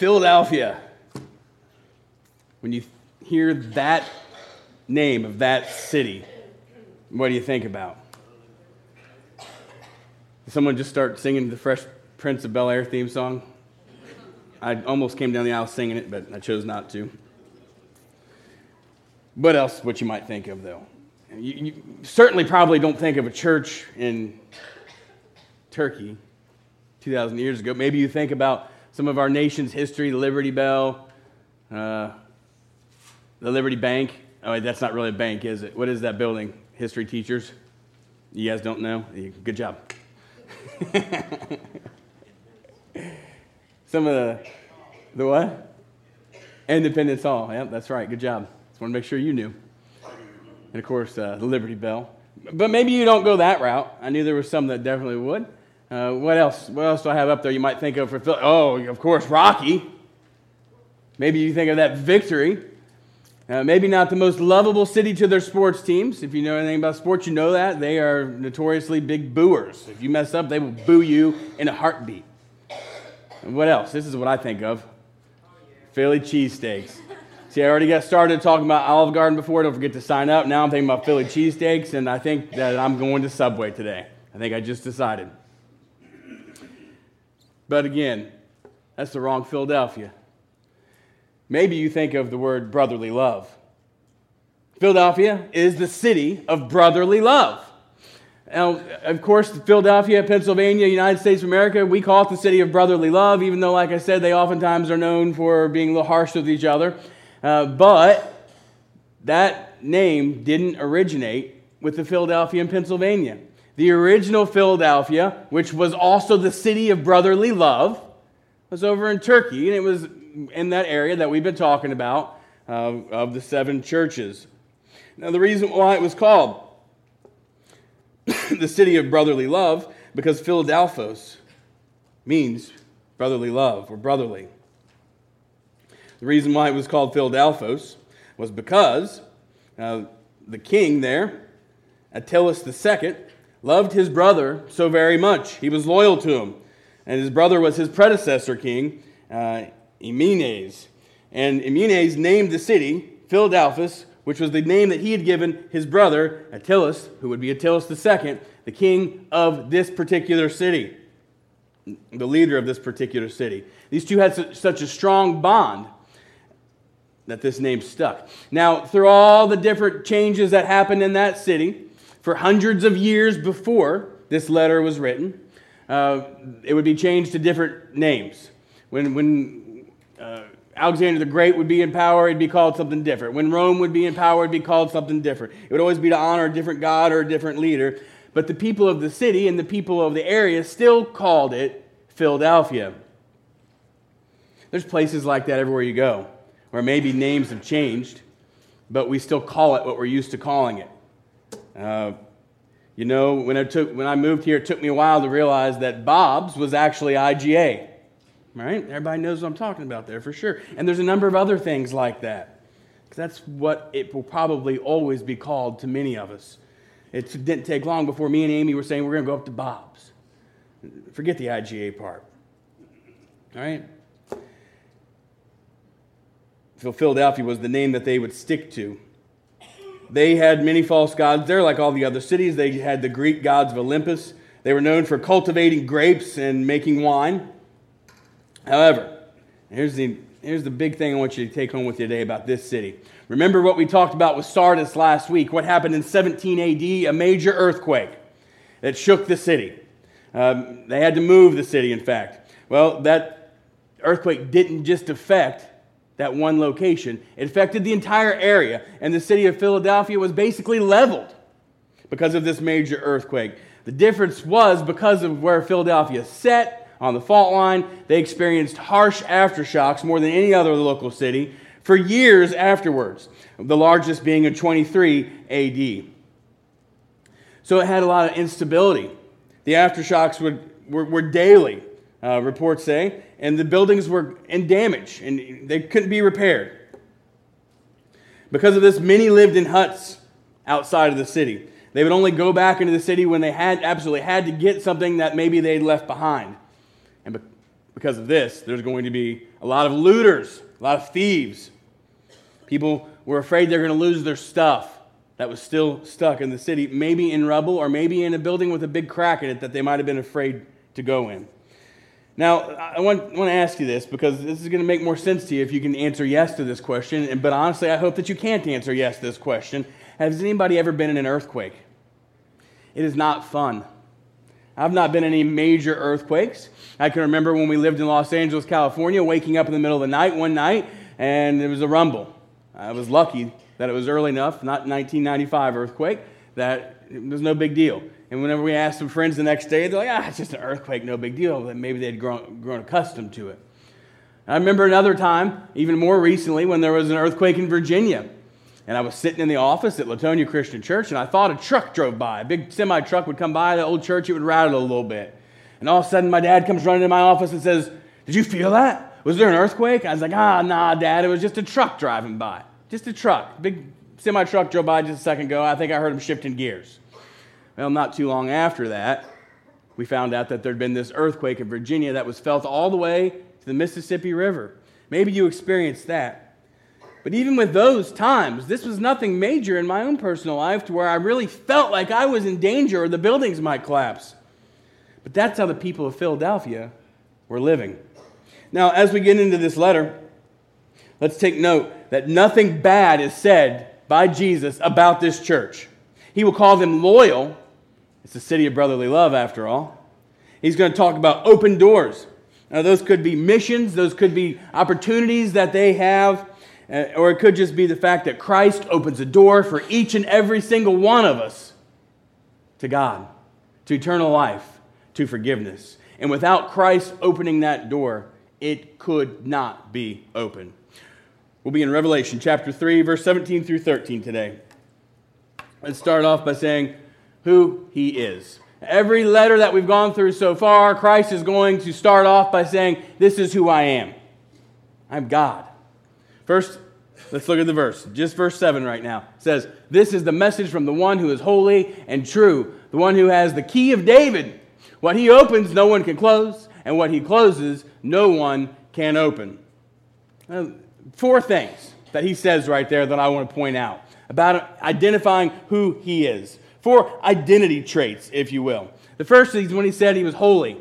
Philadelphia. When you hear that name of that city, what do you think about? Did someone just start singing the Fresh Prince of Bel Air theme song? I almost came down the aisle singing it, but I chose not to. What else, what you might think of, though? You, you certainly probably don't think of a church in Turkey 2,000 years ago. Maybe you think about some of our nation's history, the Liberty Bell, uh, the Liberty Bank. Oh, that's not really a bank, is it? What is that building? History teachers? You guys don't know? Good job. some of the, the what? Independence Hall. Yep, that's right. Good job. Just want to make sure you knew. And of course, uh, the Liberty Bell. But maybe you don't go that route. I knew there was some that definitely would. Uh, what else? What else do I have up there? You might think of for Phil. Oh, of course, Rocky. Maybe you think of that victory. Uh, maybe not the most lovable city to their sports teams. If you know anything about sports, you know that they are notoriously big booers. If you mess up, they will boo you in a heartbeat. And what else? This is what I think of Philly cheesesteaks. See, I already got started talking about Olive Garden before. Don't forget to sign up. Now I'm thinking about Philly cheesesteaks, and I think that I'm going to Subway today. I think I just decided. But again, that's the wrong Philadelphia. Maybe you think of the word brotherly love. Philadelphia is the city of brotherly love. Now, of course, Philadelphia, Pennsylvania, United States of America, we call it the city of brotherly love, even though, like I said, they oftentimes are known for being a little harsh with each other. Uh, but that name didn't originate with the Philadelphia in Pennsylvania. The original Philadelphia, which was also the city of brotherly love, was over in Turkey, and it was in that area that we've been talking about uh, of the seven churches. Now, the reason why it was called the city of brotherly love, because Philadelphos means brotherly love or brotherly. The reason why it was called Philadelphos was because uh, the king there, Attalus II, loved his brother so very much. He was loyal to him. And his brother was his predecessor king, uh, Eumenes. And Eumenes named the city Philadelphus, which was the name that he had given his brother, Attalus, who would be Attalus II, the king of this particular city, the leader of this particular city. These two had such a strong bond that this name stuck. Now, through all the different changes that happened in that city, for hundreds of years before this letter was written, uh, it would be changed to different names. When, when uh, Alexander the Great would be in power, it'd be called something different. When Rome would be in power, it'd be called something different. It would always be to honor a different god or a different leader. But the people of the city and the people of the area still called it Philadelphia. There's places like that everywhere you go, where maybe names have changed, but we still call it what we're used to calling it. Uh, you know, when I, took, when I moved here, it took me a while to realize that Bob's was actually IGA. Right? Everybody knows what I'm talking about there for sure. And there's a number of other things like that. Because that's what it will probably always be called to many of us. It didn't take long before me and Amy were saying we're going to go up to Bob's. Forget the IGA part. All right? Philadelphia was the name that they would stick to they had many false gods there, like all the other cities. They had the Greek gods of Olympus. They were known for cultivating grapes and making wine. However, here's the, here's the big thing I want you to take home with you today about this city. Remember what we talked about with Sardis last week, what happened in 17 AD, a major earthquake that shook the city. Um, they had to move the city, in fact. Well, that earthquake didn't just affect that one location. It affected the entire area, and the city of Philadelphia was basically leveled because of this major earthquake. The difference was because of where Philadelphia set on the fault line, they experienced harsh aftershocks more than any other local city for years afterwards, the largest being in 23 AD. So it had a lot of instability. The aftershocks would, were, were daily uh, reports say, and the buildings were in damage and they couldn't be repaired. Because of this, many lived in huts outside of the city. They would only go back into the city when they had absolutely had to get something that maybe they'd left behind. And because of this, there's going to be a lot of looters, a lot of thieves. People were afraid they're going to lose their stuff that was still stuck in the city, maybe in rubble or maybe in a building with a big crack in it that they might have been afraid to go in. Now, I want, want to ask you this because this is going to make more sense to you if you can answer yes to this question. But honestly, I hope that you can't answer yes to this question. Has anybody ever been in an earthquake? It is not fun. I've not been in any major earthquakes. I can remember when we lived in Los Angeles, California, waking up in the middle of the night one night and there was a rumble. I was lucky that it was early enough, not 1995 earthquake, that it was no big deal. And whenever we asked some friends the next day, they're like, ah, it's just an earthquake, no big deal. That maybe they'd grown, grown accustomed to it. I remember another time, even more recently, when there was an earthquake in Virginia. And I was sitting in the office at Latonia Christian Church, and I thought a truck drove by. A big semi truck would come by the old church, it would rattle a little bit. And all of a sudden, my dad comes running into my office and says, Did you feel that? Was there an earthquake? I was like, Ah, nah, dad, it was just a truck driving by. Just a truck. Big semi truck drove by just a second ago. I think I heard him shifting gears. Well, not too long after that, we found out that there'd been this earthquake in Virginia that was felt all the way to the Mississippi River. Maybe you experienced that. But even with those times, this was nothing major in my own personal life to where I really felt like I was in danger or the buildings might collapse. But that's how the people of Philadelphia were living. Now, as we get into this letter, let's take note that nothing bad is said by Jesus about this church. He will call them loyal it's the city of brotherly love, after all. He's going to talk about open doors. Now, those could be missions, those could be opportunities that they have, uh, or it could just be the fact that Christ opens a door for each and every single one of us to God, to eternal life, to forgiveness. And without Christ opening that door, it could not be open. We'll be in Revelation chapter 3, verse 17 through 13 today. Let's start off by saying, who he is. Every letter that we've gone through so far, Christ is going to start off by saying, This is who I am. I'm God. First, let's look at the verse. Just verse 7 right now. It says, This is the message from the one who is holy and true, the one who has the key of David. What he opens, no one can close, and what he closes, no one can open. Now, four things that he says right there that I want to point out about identifying who he is. Four identity traits, if you will. The first is when he said he was holy.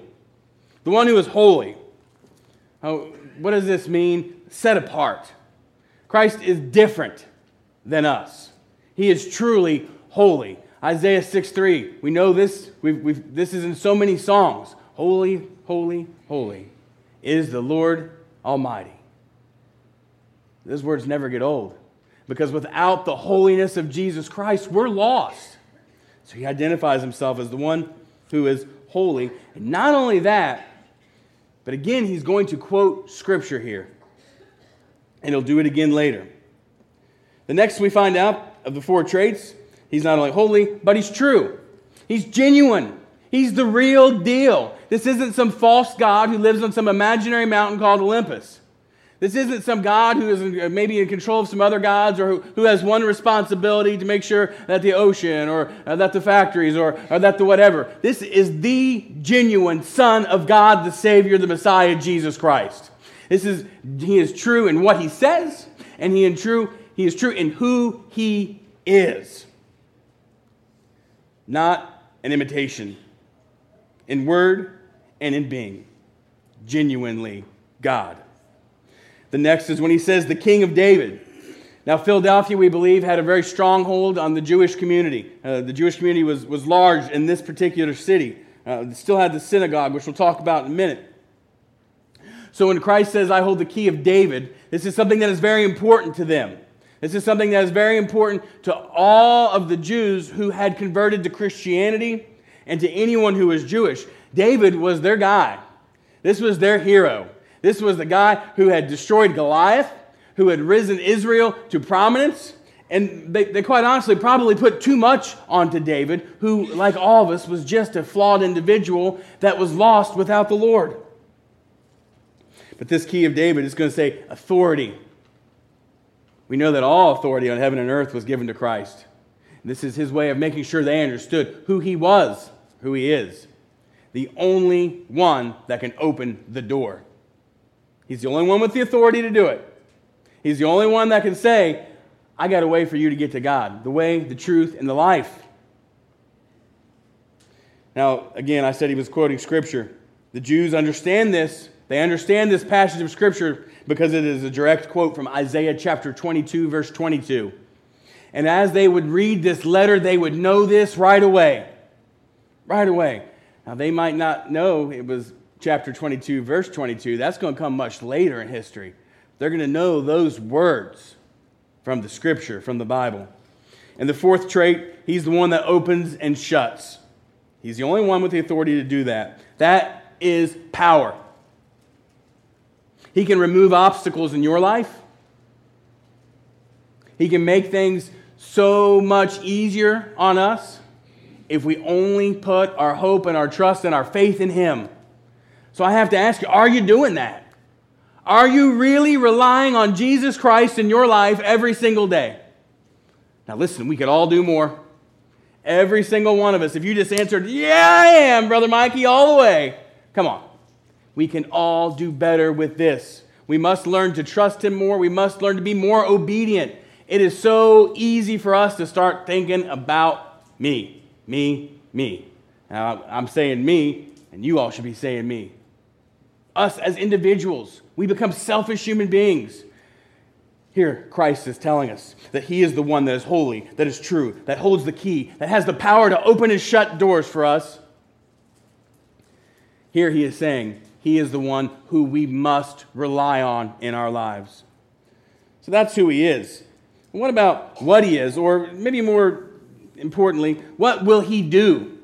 The one who is holy. Oh, what does this mean? Set apart. Christ is different than us. He is truly holy. Isaiah 6 3. We know this. We've, we've, this is in so many songs. Holy, holy, holy is the Lord Almighty. Those words never get old because without the holiness of Jesus Christ, we're lost. So he identifies himself as the one who is holy. And not only that, but again, he's going to quote scripture here. And he'll do it again later. The next we find out of the four traits, he's not only holy, but he's true. He's genuine. He's the real deal. This isn't some false God who lives on some imaginary mountain called Olympus. This isn't some God who is uh, maybe in control of some other gods or who, has one responsibility to make sure that the ocean or uh, that the factories or, or that the whatever. This is the genuine Son of God, the Savior, the Messiah, Jesus Christ. This is, he is true in what he says, and he, in true, he is true in who he is. Not an imitation, in word and in being. Genuinely God. The next is when he says, the King of David. Now, Philadelphia, we believe, had a very strong hold on the Jewish community. Uh, the Jewish community was, was large in this particular city. Uh, still had the synagogue, which we'll talk about in a minute. So when Christ says, I hold the key of David, this is something that is very important to them. This is something that is very important to all of the Jews who had converted to Christianity and to anyone who was Jewish. David was their guy, this was their hero. This was the guy who had destroyed Goliath, who had risen Israel to prominence. And they, they quite honestly probably put too much onto David, who, like all of us, was just a flawed individual that was lost without the Lord. But this key of David is going to say authority. We know that all authority on heaven and earth was given to Christ. This is his way of making sure they understood who he was, who he is. The only one that can open the door. He's the only one with the authority to do it. He's the only one that can say, I got a way for you to get to God the way, the truth, and the life. Now, again, I said he was quoting Scripture. The Jews understand this. They understand this passage of Scripture because it is a direct quote from Isaiah chapter 22, verse 22. And as they would read this letter, they would know this right away. Right away. Now, they might not know it was chapter 22, verse 22. That's going to come much later in history. They're going to know those words from the scripture, from the Bible. And the fourth trait, he's the one that opens and shuts. He's the only one with the authority to do that. That is power. He can remove obstacles in your life. He can make things so much easier on us if we only put our hope and our trust and our faith in Him. So I have to ask you are you doing that? Are you really relying on Jesus Christ in your life every single day? Now, listen, we could all do more. Every single one of us. If you just answered, Yeah, I am, Brother Mikey, all the way. Come on. We can all do better with this. We must learn to trust Him more. We must learn to be more obedient. It is so easy for us to start thinking about me, me, me. Now, I'm saying me, and you all should be saying me. Us as individuals, we become selfish human beings. Here, Christ is telling us that He is the one that is holy, that is true, that holds the key, that has the power to open and shut doors for us. Here, He is saying He is the one who we must rely on in our lives. So that's who He is. What about what He is, or maybe more importantly, what will He do?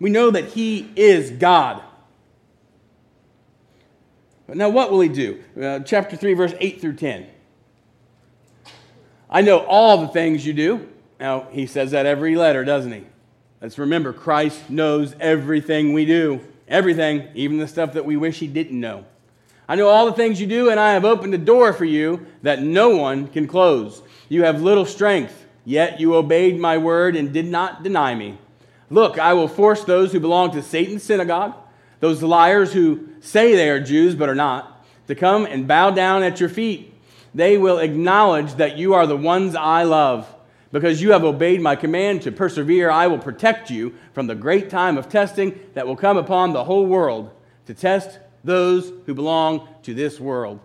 We know that He is God. Now, what will He do? Uh, chapter 3, verse 8 through 10. I know all the things you do. Now, he says that every letter, doesn't he? Let's remember, Christ knows everything we do. Everything, even the stuff that we wish he didn't know. I know all the things you do, and I have opened a door for you that no one can close. You have little strength, yet you obeyed my word and did not deny me. Look, I will force those who belong to Satan's synagogue, those liars who say they are Jews but are not, to come and bow down at your feet they will acknowledge that you are the ones I love. Because you have obeyed my command to persevere, I will protect you from the great time of testing that will come upon the whole world to test those who belong to this world.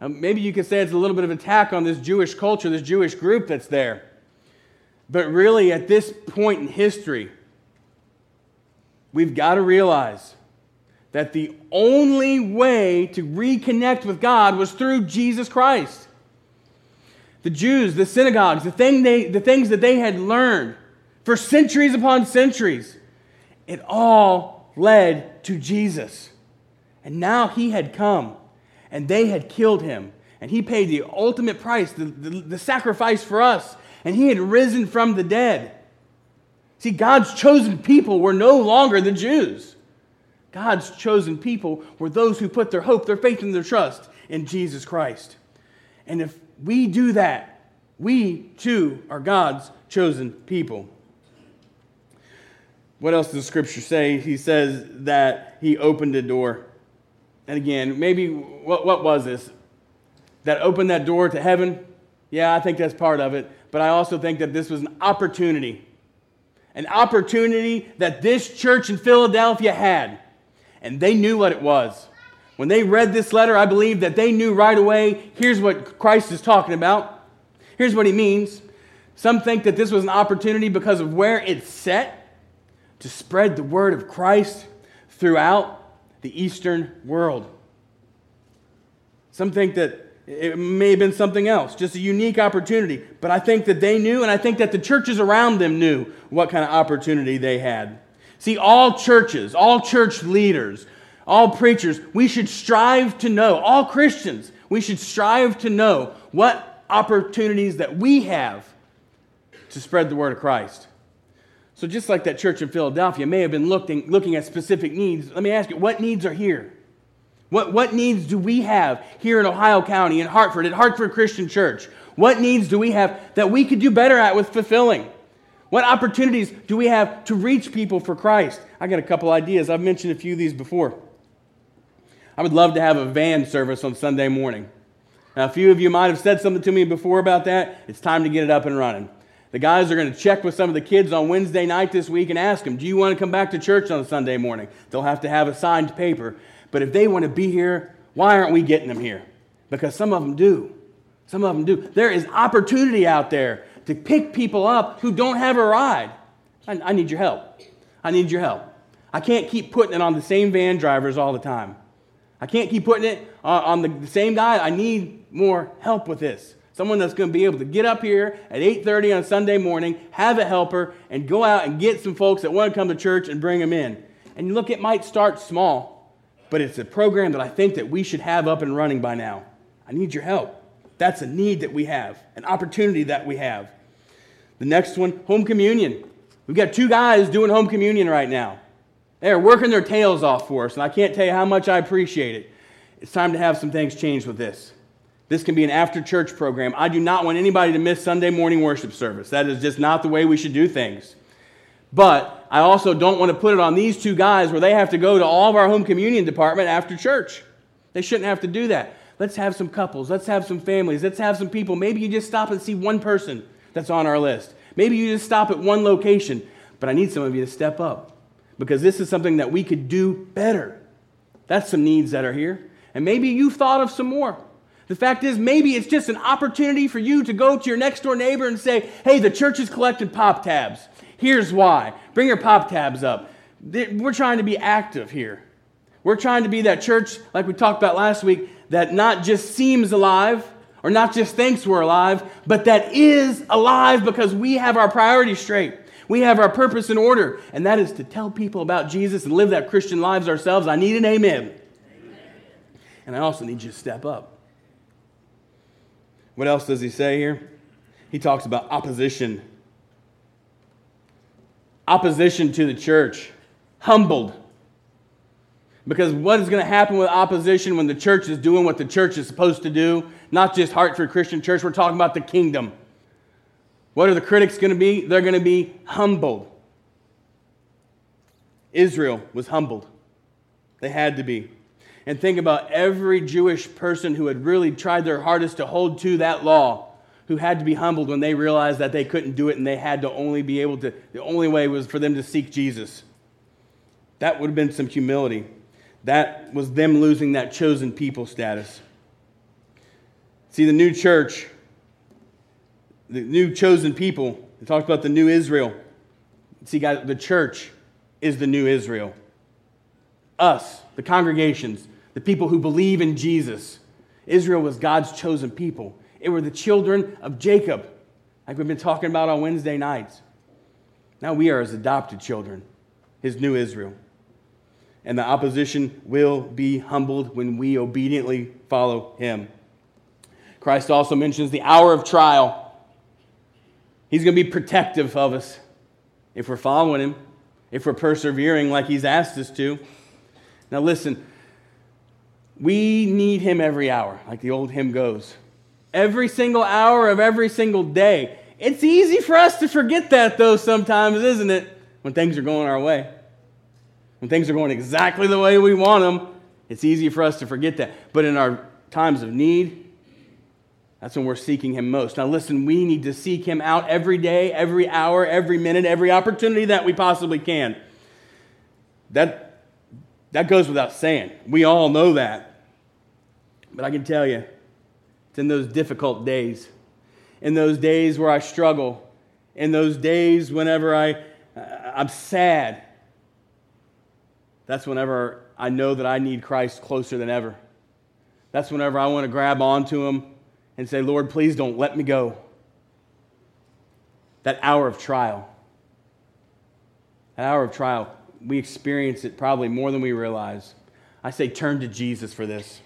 Now, maybe you could say it's a little bit of attack on this Jewish culture, this Jewish group that's there. But really, at this point in history, we've got to realize that the only way to reconnect with God was through Jesus Christ. The Jews, the synagogues, the, thing they, the things that they had learned for centuries upon centuries, it all led to Jesus. And now he had come and they had killed him. And he paid the ultimate price, the, the, the sacrifice for us. And he had risen from the dead. See, God's chosen people were no longer the Jews. God's chosen people were those who put their hope, their faith, and their trust in Jesus Christ. And if we do that, we too are God's chosen people. What else does scripture say? He says that he opened a door. And again, maybe what, what was this? That opened that door to heaven? Yeah, I think that's part of it. But I also think that this was an opportunity. An opportunity that this church in Philadelphia had and they knew what it was. When they read this letter, I believe that they knew right away here's what Christ is talking about. Here's what he means. Some think that this was an opportunity because of where it's set to spread the word of Christ throughout the Eastern world. Some think that it may have been something else, just a unique opportunity. But I think that they knew, and I think that the churches around them knew what kind of opportunity they had. See, all churches, all church leaders, all preachers, we should strive to know, all Christians, we should strive to know what opportunities that we have to spread the word of Christ. So, just like that church in Philadelphia may have been looking, looking at specific needs, let me ask you, what needs are here? What, what needs do we have here in Ohio County, in Hartford, at Hartford Christian Church? What needs do we have that we could do better at with fulfilling? What opportunities do we have to reach people for Christ? I got a couple ideas. I've mentioned a few of these before. I would love to have a van service on Sunday morning. Now, a few of you might have said something to me before about that. It's time to get it up and running. The guys are going to check with some of the kids on Wednesday night this week and ask them, Do you want to come back to church on Sunday morning? They'll have to have a signed paper. But if they want to be here, why aren't we getting them here? Because some of them do. Some of them do. There is opportunity out there to pick people up who don't have a ride. I, I need your help. I need your help. I can't keep putting it on the same van drivers all the time. I can't keep putting it on the same guy. I need more help with this. Someone that's going to be able to get up here at 8:30 on Sunday morning, have a helper, and go out and get some folks that want to come to church and bring them in. And look, it might start small, but it's a program that I think that we should have up and running by now. I need your help. That's a need that we have, an opportunity that we have. The next one, home communion. We've got two guys doing home communion right now. They're working their tails off for us, and I can't tell you how much I appreciate it. It's time to have some things change with this. This can be an after church program. I do not want anybody to miss Sunday morning worship service. That is just not the way we should do things. But I also don't want to put it on these two guys where they have to go to all of our home communion department after church. They shouldn't have to do that. Let's have some couples. Let's have some families. Let's have some people. Maybe you just stop and see one person that's on our list. Maybe you just stop at one location. But I need some of you to step up because this is something that we could do better. That's some needs that are here. And maybe you've thought of some more. The fact is, maybe it's just an opportunity for you to go to your next door neighbor and say, hey, the church is collecting pop tabs. Here's why. Bring your pop tabs up. We're trying to be active here. We're trying to be that church, like we talked about last week, that not just seems alive or not just thinks we're alive, but that is alive because we have our priorities straight. We have our purpose in order, and that is to tell people about Jesus and live that Christian lives ourselves. I need an amen. amen. And I also need you to step up. What else does he say here? He talks about opposition. Opposition to the church. Humbled. Because what is going to happen with opposition when the church is doing what the church is supposed to do? Not just Hartford Christian Church, we're talking about the kingdom. What are the critics going to be? They're going to be humbled. Israel was humbled. They had to be. And think about every Jewish person who had really tried their hardest to hold to that law, who had to be humbled when they realized that they couldn't do it and they had to only be able to, the only way was for them to seek Jesus. That would have been some humility. That was them losing that chosen people status. See, the new church the new chosen people. It talks about the new Israel. See, guys, the church is the new Israel. Us, the congregations, the people who believe in Jesus. Israel was God's chosen people. It were the children of Jacob, like we've been talking about on Wednesday nights. Now we are his adopted children, his new Israel. And the opposition will be humbled when we obediently follow him. Christ also mentions the hour of trial. He's going to be protective of us if we're following Him, if we're persevering like He's asked us to. Now, listen, we need Him every hour, like the old hymn goes. Every single hour of every single day. It's easy for us to forget that, though, sometimes, isn't it? When things are going our way. When things are going exactly the way we want them, it's easy for us to forget that. But in our times of need, that's when we're seeking Him most. Now, listen, we need to seek Him out every day, every hour, every minute, every opportunity that we possibly can. That, that goes without saying. We all know that. But I can tell you, it's in those difficult days, in those days where I struggle, in those days whenever I, I'm sad. That's whenever I know that I need Christ closer than ever. That's whenever I want to grab onto Him and say, Lord, please don't let me go. That hour of trial. That hour of trial, we experience it probably more than we realize. I say, turn to Jesus for this.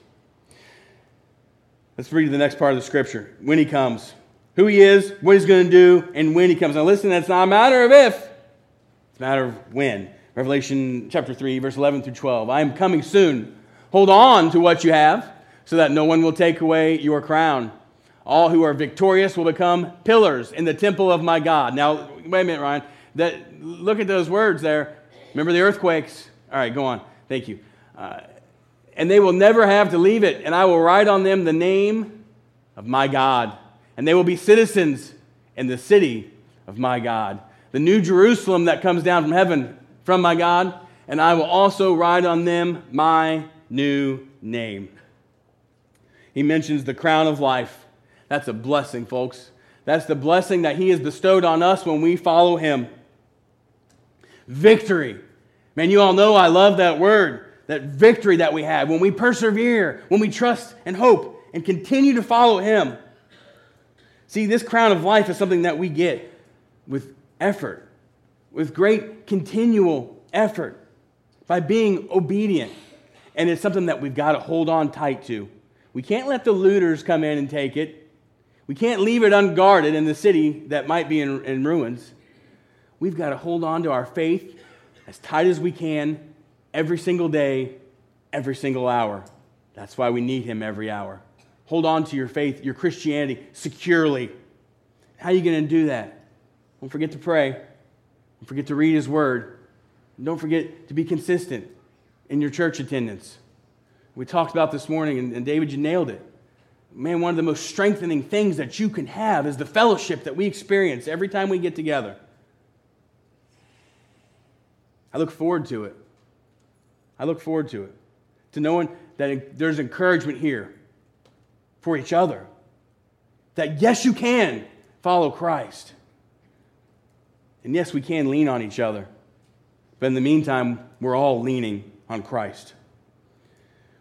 Let's read the next part of the scripture. When he comes, who he is, what he's going to do, and when he comes. Now, listen, that's not a matter of if, it's a matter of when. Revelation chapter 3, verse 11 through 12. I am coming soon. Hold on to what you have, so that no one will take away your crown. All who are victorious will become pillars in the temple of my God. Now, wait a minute, Ryan. That, look at those words there. Remember the earthquakes? All right, go on. Thank you. Uh, and they will never have to leave it. And I will write on them the name of my God, and they will be citizens in the city of my God. The new Jerusalem that comes down from heaven from my God, and I will also write on them my new name. He mentions the crown of life. That's a blessing, folks. That's the blessing that He has bestowed on us when we follow Him. Victory. Man, you all know I love that word, that victory that we have when we persevere, when we trust and hope and continue to follow Him. See, this crown of life is something that we get with effort, with great continual effort, by being obedient. And it's something that we've got to hold on tight to. We can't let the looters come in and take it. We can't leave it unguarded in the city that might be in, in ruins. We've got to hold on to our faith as tight as we can every single day, every single hour. That's why we need Him every hour. Hold on to your faith, your Christianity securely. How are you going to do that? Don't forget to pray. Don't forget to read His Word. And don't forget to be consistent in your church attendance. We talked about this morning, and, and David, you nailed it. Man, one of the most strengthening things that you can have is the fellowship that we experience every time we get together. I look forward to it. I look forward to it. To knowing that there's encouragement here for each other. That yes, you can follow Christ. And yes, we can lean on each other. But in the meantime, we're all leaning on Christ.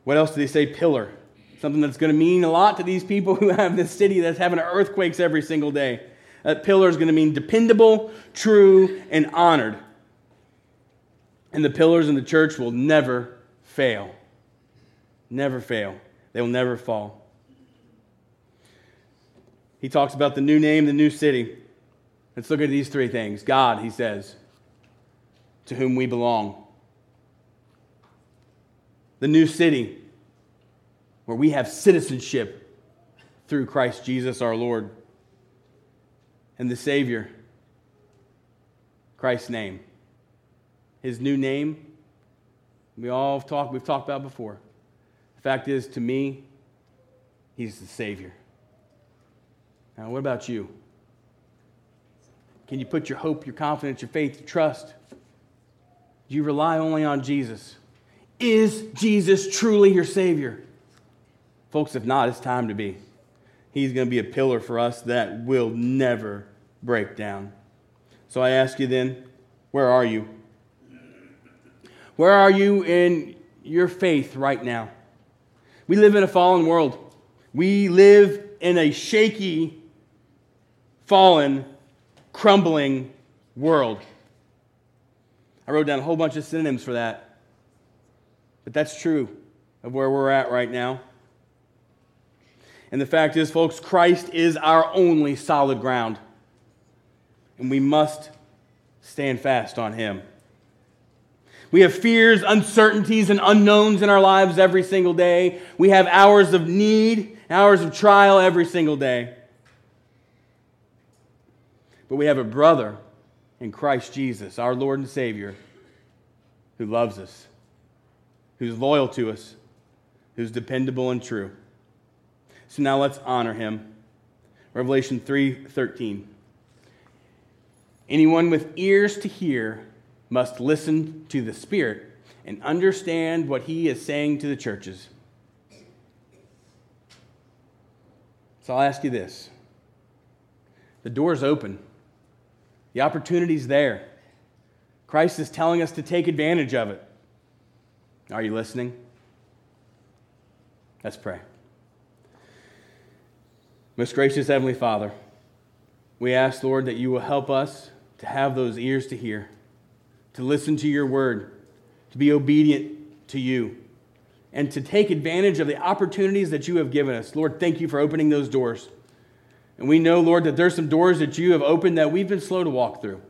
What else do they say? Pillar. Something that's going to mean a lot to these people who have this city that's having earthquakes every single day. That pillar is going to mean dependable, true, and honored. And the pillars in the church will never fail. Never fail. They will never fall. He talks about the new name, the new city. Let's look at these three things. God, he says, to whom we belong. The new city, where we have citizenship through Christ Jesus our Lord. And the Savior, Christ's name his new name, we all have talked, we've talked about before. The fact is, to me, he's the Savior. Now, what about you? Can you put your hope, your confidence, your faith, your trust? Do you rely only on Jesus? Is Jesus truly your Savior? Folks, if not, it's time to be. He's going to be a pillar for us that will never break down. So I ask you then, where are you? Where are you in your faith right now? We live in a fallen world. We live in a shaky, fallen, crumbling world. I wrote down a whole bunch of synonyms for that. But that's true of where we're at right now. And the fact is, folks, Christ is our only solid ground. And we must stand fast on Him. We have fears, uncertainties, and unknowns in our lives every single day. We have hours of need, hours of trial every single day. But we have a brother in Christ Jesus, our Lord and Savior, who loves us, who's loyal to us, who's dependable and true. So now let's honor him. Revelation 3:13. Anyone with ears to hear, must listen to the Spirit and understand what He is saying to the churches. So I'll ask you this the door's open, the opportunity's there. Christ is telling us to take advantage of it. Are you listening? Let's pray. Most gracious Heavenly Father, we ask, Lord, that you will help us to have those ears to hear to listen to your word, to be obedient to you, and to take advantage of the opportunities that you have given us. Lord, thank you for opening those doors. And we know, Lord, that there's some doors that you have opened that we've been slow to walk through.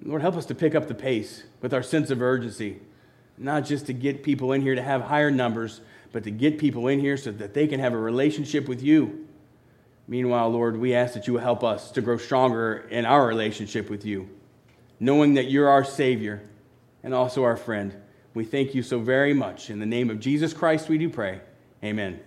Lord, help us to pick up the pace with our sense of urgency, not just to get people in here to have higher numbers, but to get people in here so that they can have a relationship with you. Meanwhile, Lord, we ask that you will help us to grow stronger in our relationship with you knowing that you're our Savior and also our friend. We thank you so very much. In the name of Jesus Christ, we do pray. Amen.